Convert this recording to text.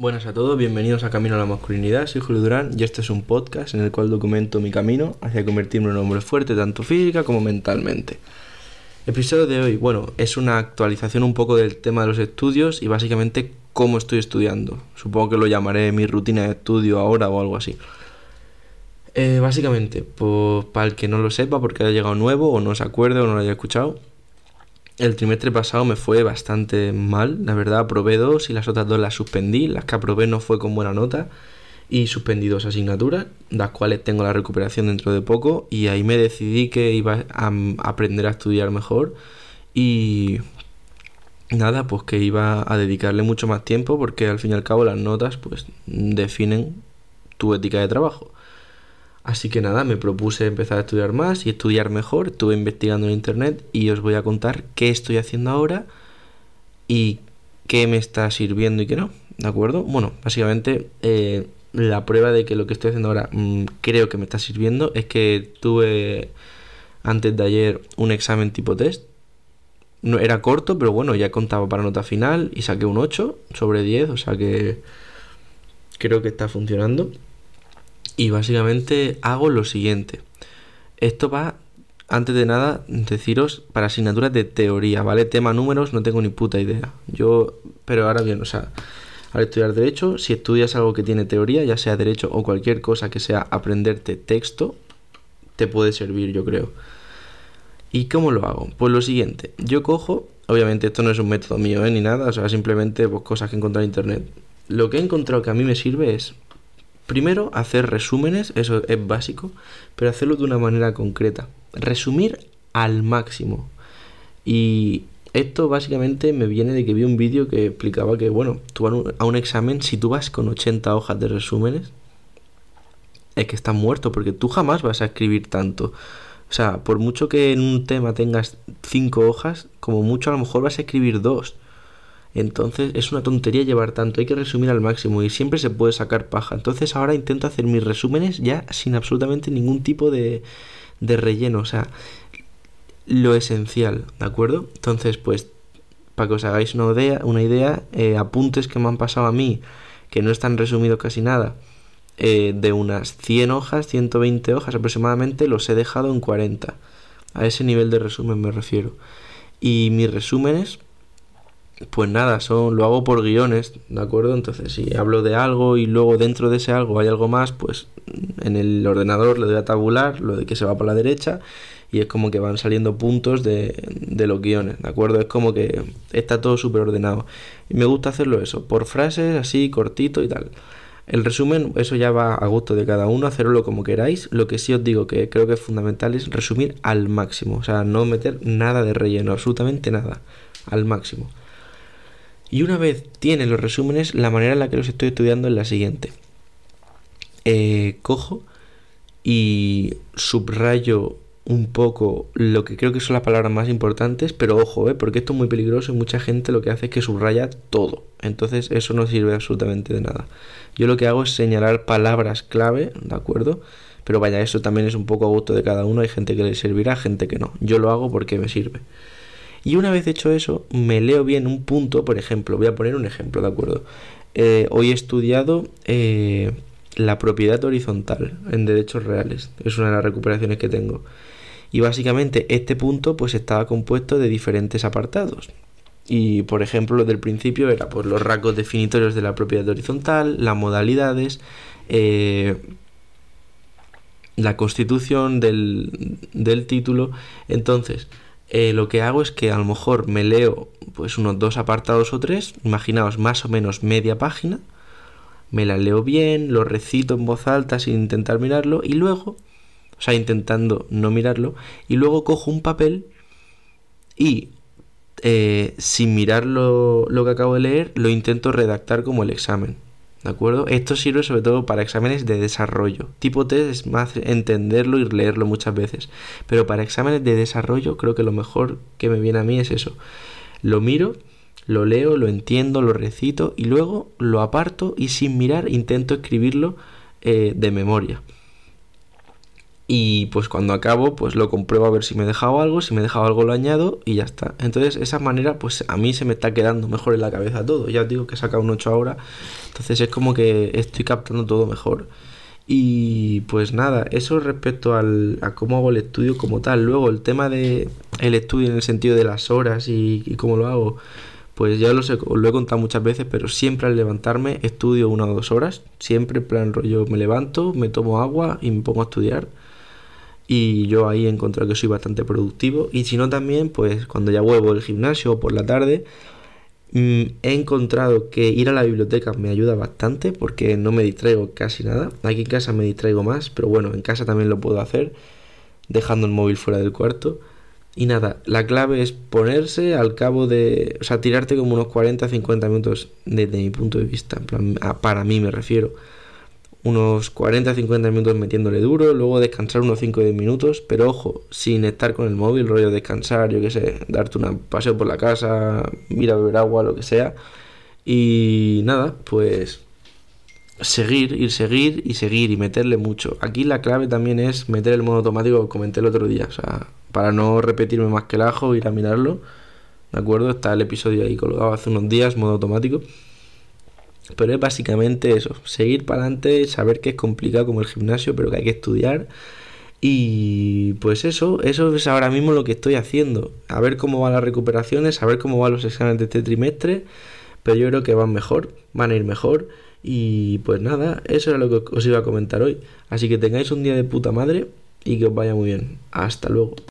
Buenas a todos, bienvenidos a Camino a la Masculinidad, soy Julio Durán y este es un podcast en el cual documento mi camino hacia convertirme en un hombre fuerte tanto física como mentalmente. Episodio de hoy, bueno, es una actualización un poco del tema de los estudios y básicamente cómo estoy estudiando. Supongo que lo llamaré mi rutina de estudio ahora o algo así. Eh, básicamente, pues, para el que no lo sepa, porque haya llegado nuevo o no se acuerde o no lo haya escuchado, el trimestre pasado me fue bastante mal, la verdad, aprobé dos y las otras dos las suspendí, las que aprobé no fue con buena nota y suspendí dos asignaturas, las cuales tengo la recuperación dentro de poco y ahí me decidí que iba a aprender a estudiar mejor y nada, pues que iba a dedicarle mucho más tiempo porque al fin y al cabo las notas pues definen tu ética de trabajo. Así que nada, me propuse empezar a estudiar más y estudiar mejor. Estuve investigando en internet y os voy a contar qué estoy haciendo ahora y qué me está sirviendo y qué no. ¿De acuerdo? Bueno, básicamente eh, la prueba de que lo que estoy haciendo ahora mm, creo que me está sirviendo es que tuve antes de ayer un examen tipo test. No, era corto, pero bueno, ya contaba para nota final y saqué un 8 sobre 10, o sea que creo que está funcionando. Y básicamente hago lo siguiente. Esto va, antes de nada, deciros para asignaturas de teoría, ¿vale? Tema números, no tengo ni puta idea. Yo, pero ahora bien, o sea, al estudiar derecho, si estudias algo que tiene teoría, ya sea derecho o cualquier cosa que sea aprenderte texto, te puede servir, yo creo. ¿Y cómo lo hago? Pues lo siguiente, yo cojo, obviamente esto no es un método mío, ¿eh? ni nada, o sea, simplemente pues, cosas que he encontrado en internet. Lo que he encontrado que a mí me sirve es Primero, hacer resúmenes, eso es básico, pero hacerlo de una manera concreta. Resumir al máximo. Y esto básicamente me viene de que vi un vídeo que explicaba que, bueno, tú a un, examen, si tú vas con 80 hojas de resúmenes, es que estás muerto, porque tú jamás vas a escribir tanto. O sea, por mucho que en un tema tengas 5 hojas, como mucho a lo mejor vas a escribir 2. Entonces es una tontería llevar tanto, hay que resumir al máximo y siempre se puede sacar paja. Entonces ahora intento hacer mis resúmenes ya sin absolutamente ningún tipo de, de relleno, o sea, lo esencial, ¿de acuerdo? Entonces pues para que os hagáis una idea, una idea eh, apuntes que me han pasado a mí, que no están resumidos casi nada, eh, de unas 100 hojas, 120 hojas aproximadamente, los he dejado en 40. A ese nivel de resumen me refiero. Y mis resúmenes pues nada, son, lo hago por guiones, ¿de acuerdo? Entonces, si hablo de algo y luego dentro de ese algo hay algo más, pues en el ordenador le doy a tabular, lo de que se va por la derecha, y es como que van saliendo puntos de, de los guiones, ¿de acuerdo? Es como que está todo súper ordenado. Y me gusta hacerlo eso, por frases así, cortito y tal. El resumen, eso ya va a gusto de cada uno, hacerlo como queráis. Lo que sí os digo que creo que es fundamental es resumir al máximo, o sea, no meter nada de relleno, absolutamente nada, al máximo. Y una vez tienes los resúmenes, la manera en la que los estoy estudiando es la siguiente. Eh, cojo y subrayo un poco lo que creo que son las palabras más importantes, pero ojo, eh, porque esto es muy peligroso y mucha gente lo que hace es que subraya todo. Entonces eso no sirve absolutamente de nada. Yo lo que hago es señalar palabras clave, ¿de acuerdo? Pero vaya, eso también es un poco a gusto de cada uno. Hay gente que le servirá, gente que no. Yo lo hago porque me sirve. Y una vez hecho eso, me leo bien un punto, por ejemplo, voy a poner un ejemplo, ¿de acuerdo? Eh, hoy he estudiado eh, la propiedad horizontal en derechos reales, es una de las recuperaciones que tengo. Y básicamente este punto pues estaba compuesto de diferentes apartados. Y por ejemplo, lo del principio era pues, los rasgos definitorios de la propiedad horizontal, las modalidades, eh, la constitución del, del título. Entonces, eh, lo que hago es que a lo mejor me leo pues unos dos apartados o tres, imaginaos más o menos media página, me la leo bien, lo recito en voz alta sin intentar mirarlo y luego, o sea, intentando no mirarlo, y luego cojo un papel y eh, sin mirar lo que acabo de leer, lo intento redactar como el examen. ¿De acuerdo? Esto sirve sobre todo para exámenes de desarrollo. Tipo test es más entenderlo y leerlo muchas veces. Pero para exámenes de desarrollo creo que lo mejor que me viene a mí es eso. Lo miro, lo leo, lo entiendo, lo recito y luego lo aparto y sin mirar intento escribirlo eh, de memoria. Y pues cuando acabo pues lo compruebo a ver si me he dejado algo, si me he dejado algo lo añado y ya está. Entonces esa manera pues a mí se me está quedando mejor en la cabeza todo. Ya os digo que he sacado un 8 ahora, entonces es como que estoy captando todo mejor. Y pues nada, eso respecto al, a cómo hago el estudio como tal. Luego el tema de el estudio en el sentido de las horas y, cómo lo hago, pues ya lo sé, lo he contado muchas veces, pero siempre al levantarme estudio una o dos horas. Siempre en plan rollo me levanto, me tomo agua y me pongo a estudiar y yo ahí he encontrado que soy bastante productivo. Y si no también pues cuando ya vuelvo del gimnasio o por la tarde mm, he encontrado que ir a la biblioteca me ayuda bastante porque no me distraigo casi nada. Aquí en casa me distraigo más pero bueno en casa también lo puedo hacer dejando el móvil fuera del cuarto. Y nada, la clave es ponerse al cabo de, o sea, tirarte como unos 40-50 minutos desde mi punto de vista, en plan, para mí me refiero unos 40-50 minutos metiéndole duro, luego descansar unos 5-10 minutos, pero ojo, sin estar con el móvil, rollo descansar, yo qué sé, darte un paseo por la casa, ir a beber agua, lo que sea. Y nada, pues seguir, ir seguir y seguir y meterle mucho. Aquí la clave también es meter el modo automático que comenté el otro día, o sea, para no repetirme más que el ajo, ir a mirarlo. ¿De acuerdo? Está el episodio ahí colgado hace unos días, modo automático. Pero es básicamente eso, seguir para adelante, saber que es complicado como el gimnasio, pero que hay que estudiar. Y pues eso, eso es ahora mismo lo que estoy haciendo. A ver cómo van las recuperaciones, a ver cómo van los exámenes de este trimestre. Pero yo creo que van mejor, van a ir mejor. Y pues nada, eso era lo que os iba a comentar hoy. Así que tengáis un día de puta madre y que os vaya muy bien. Hasta luego.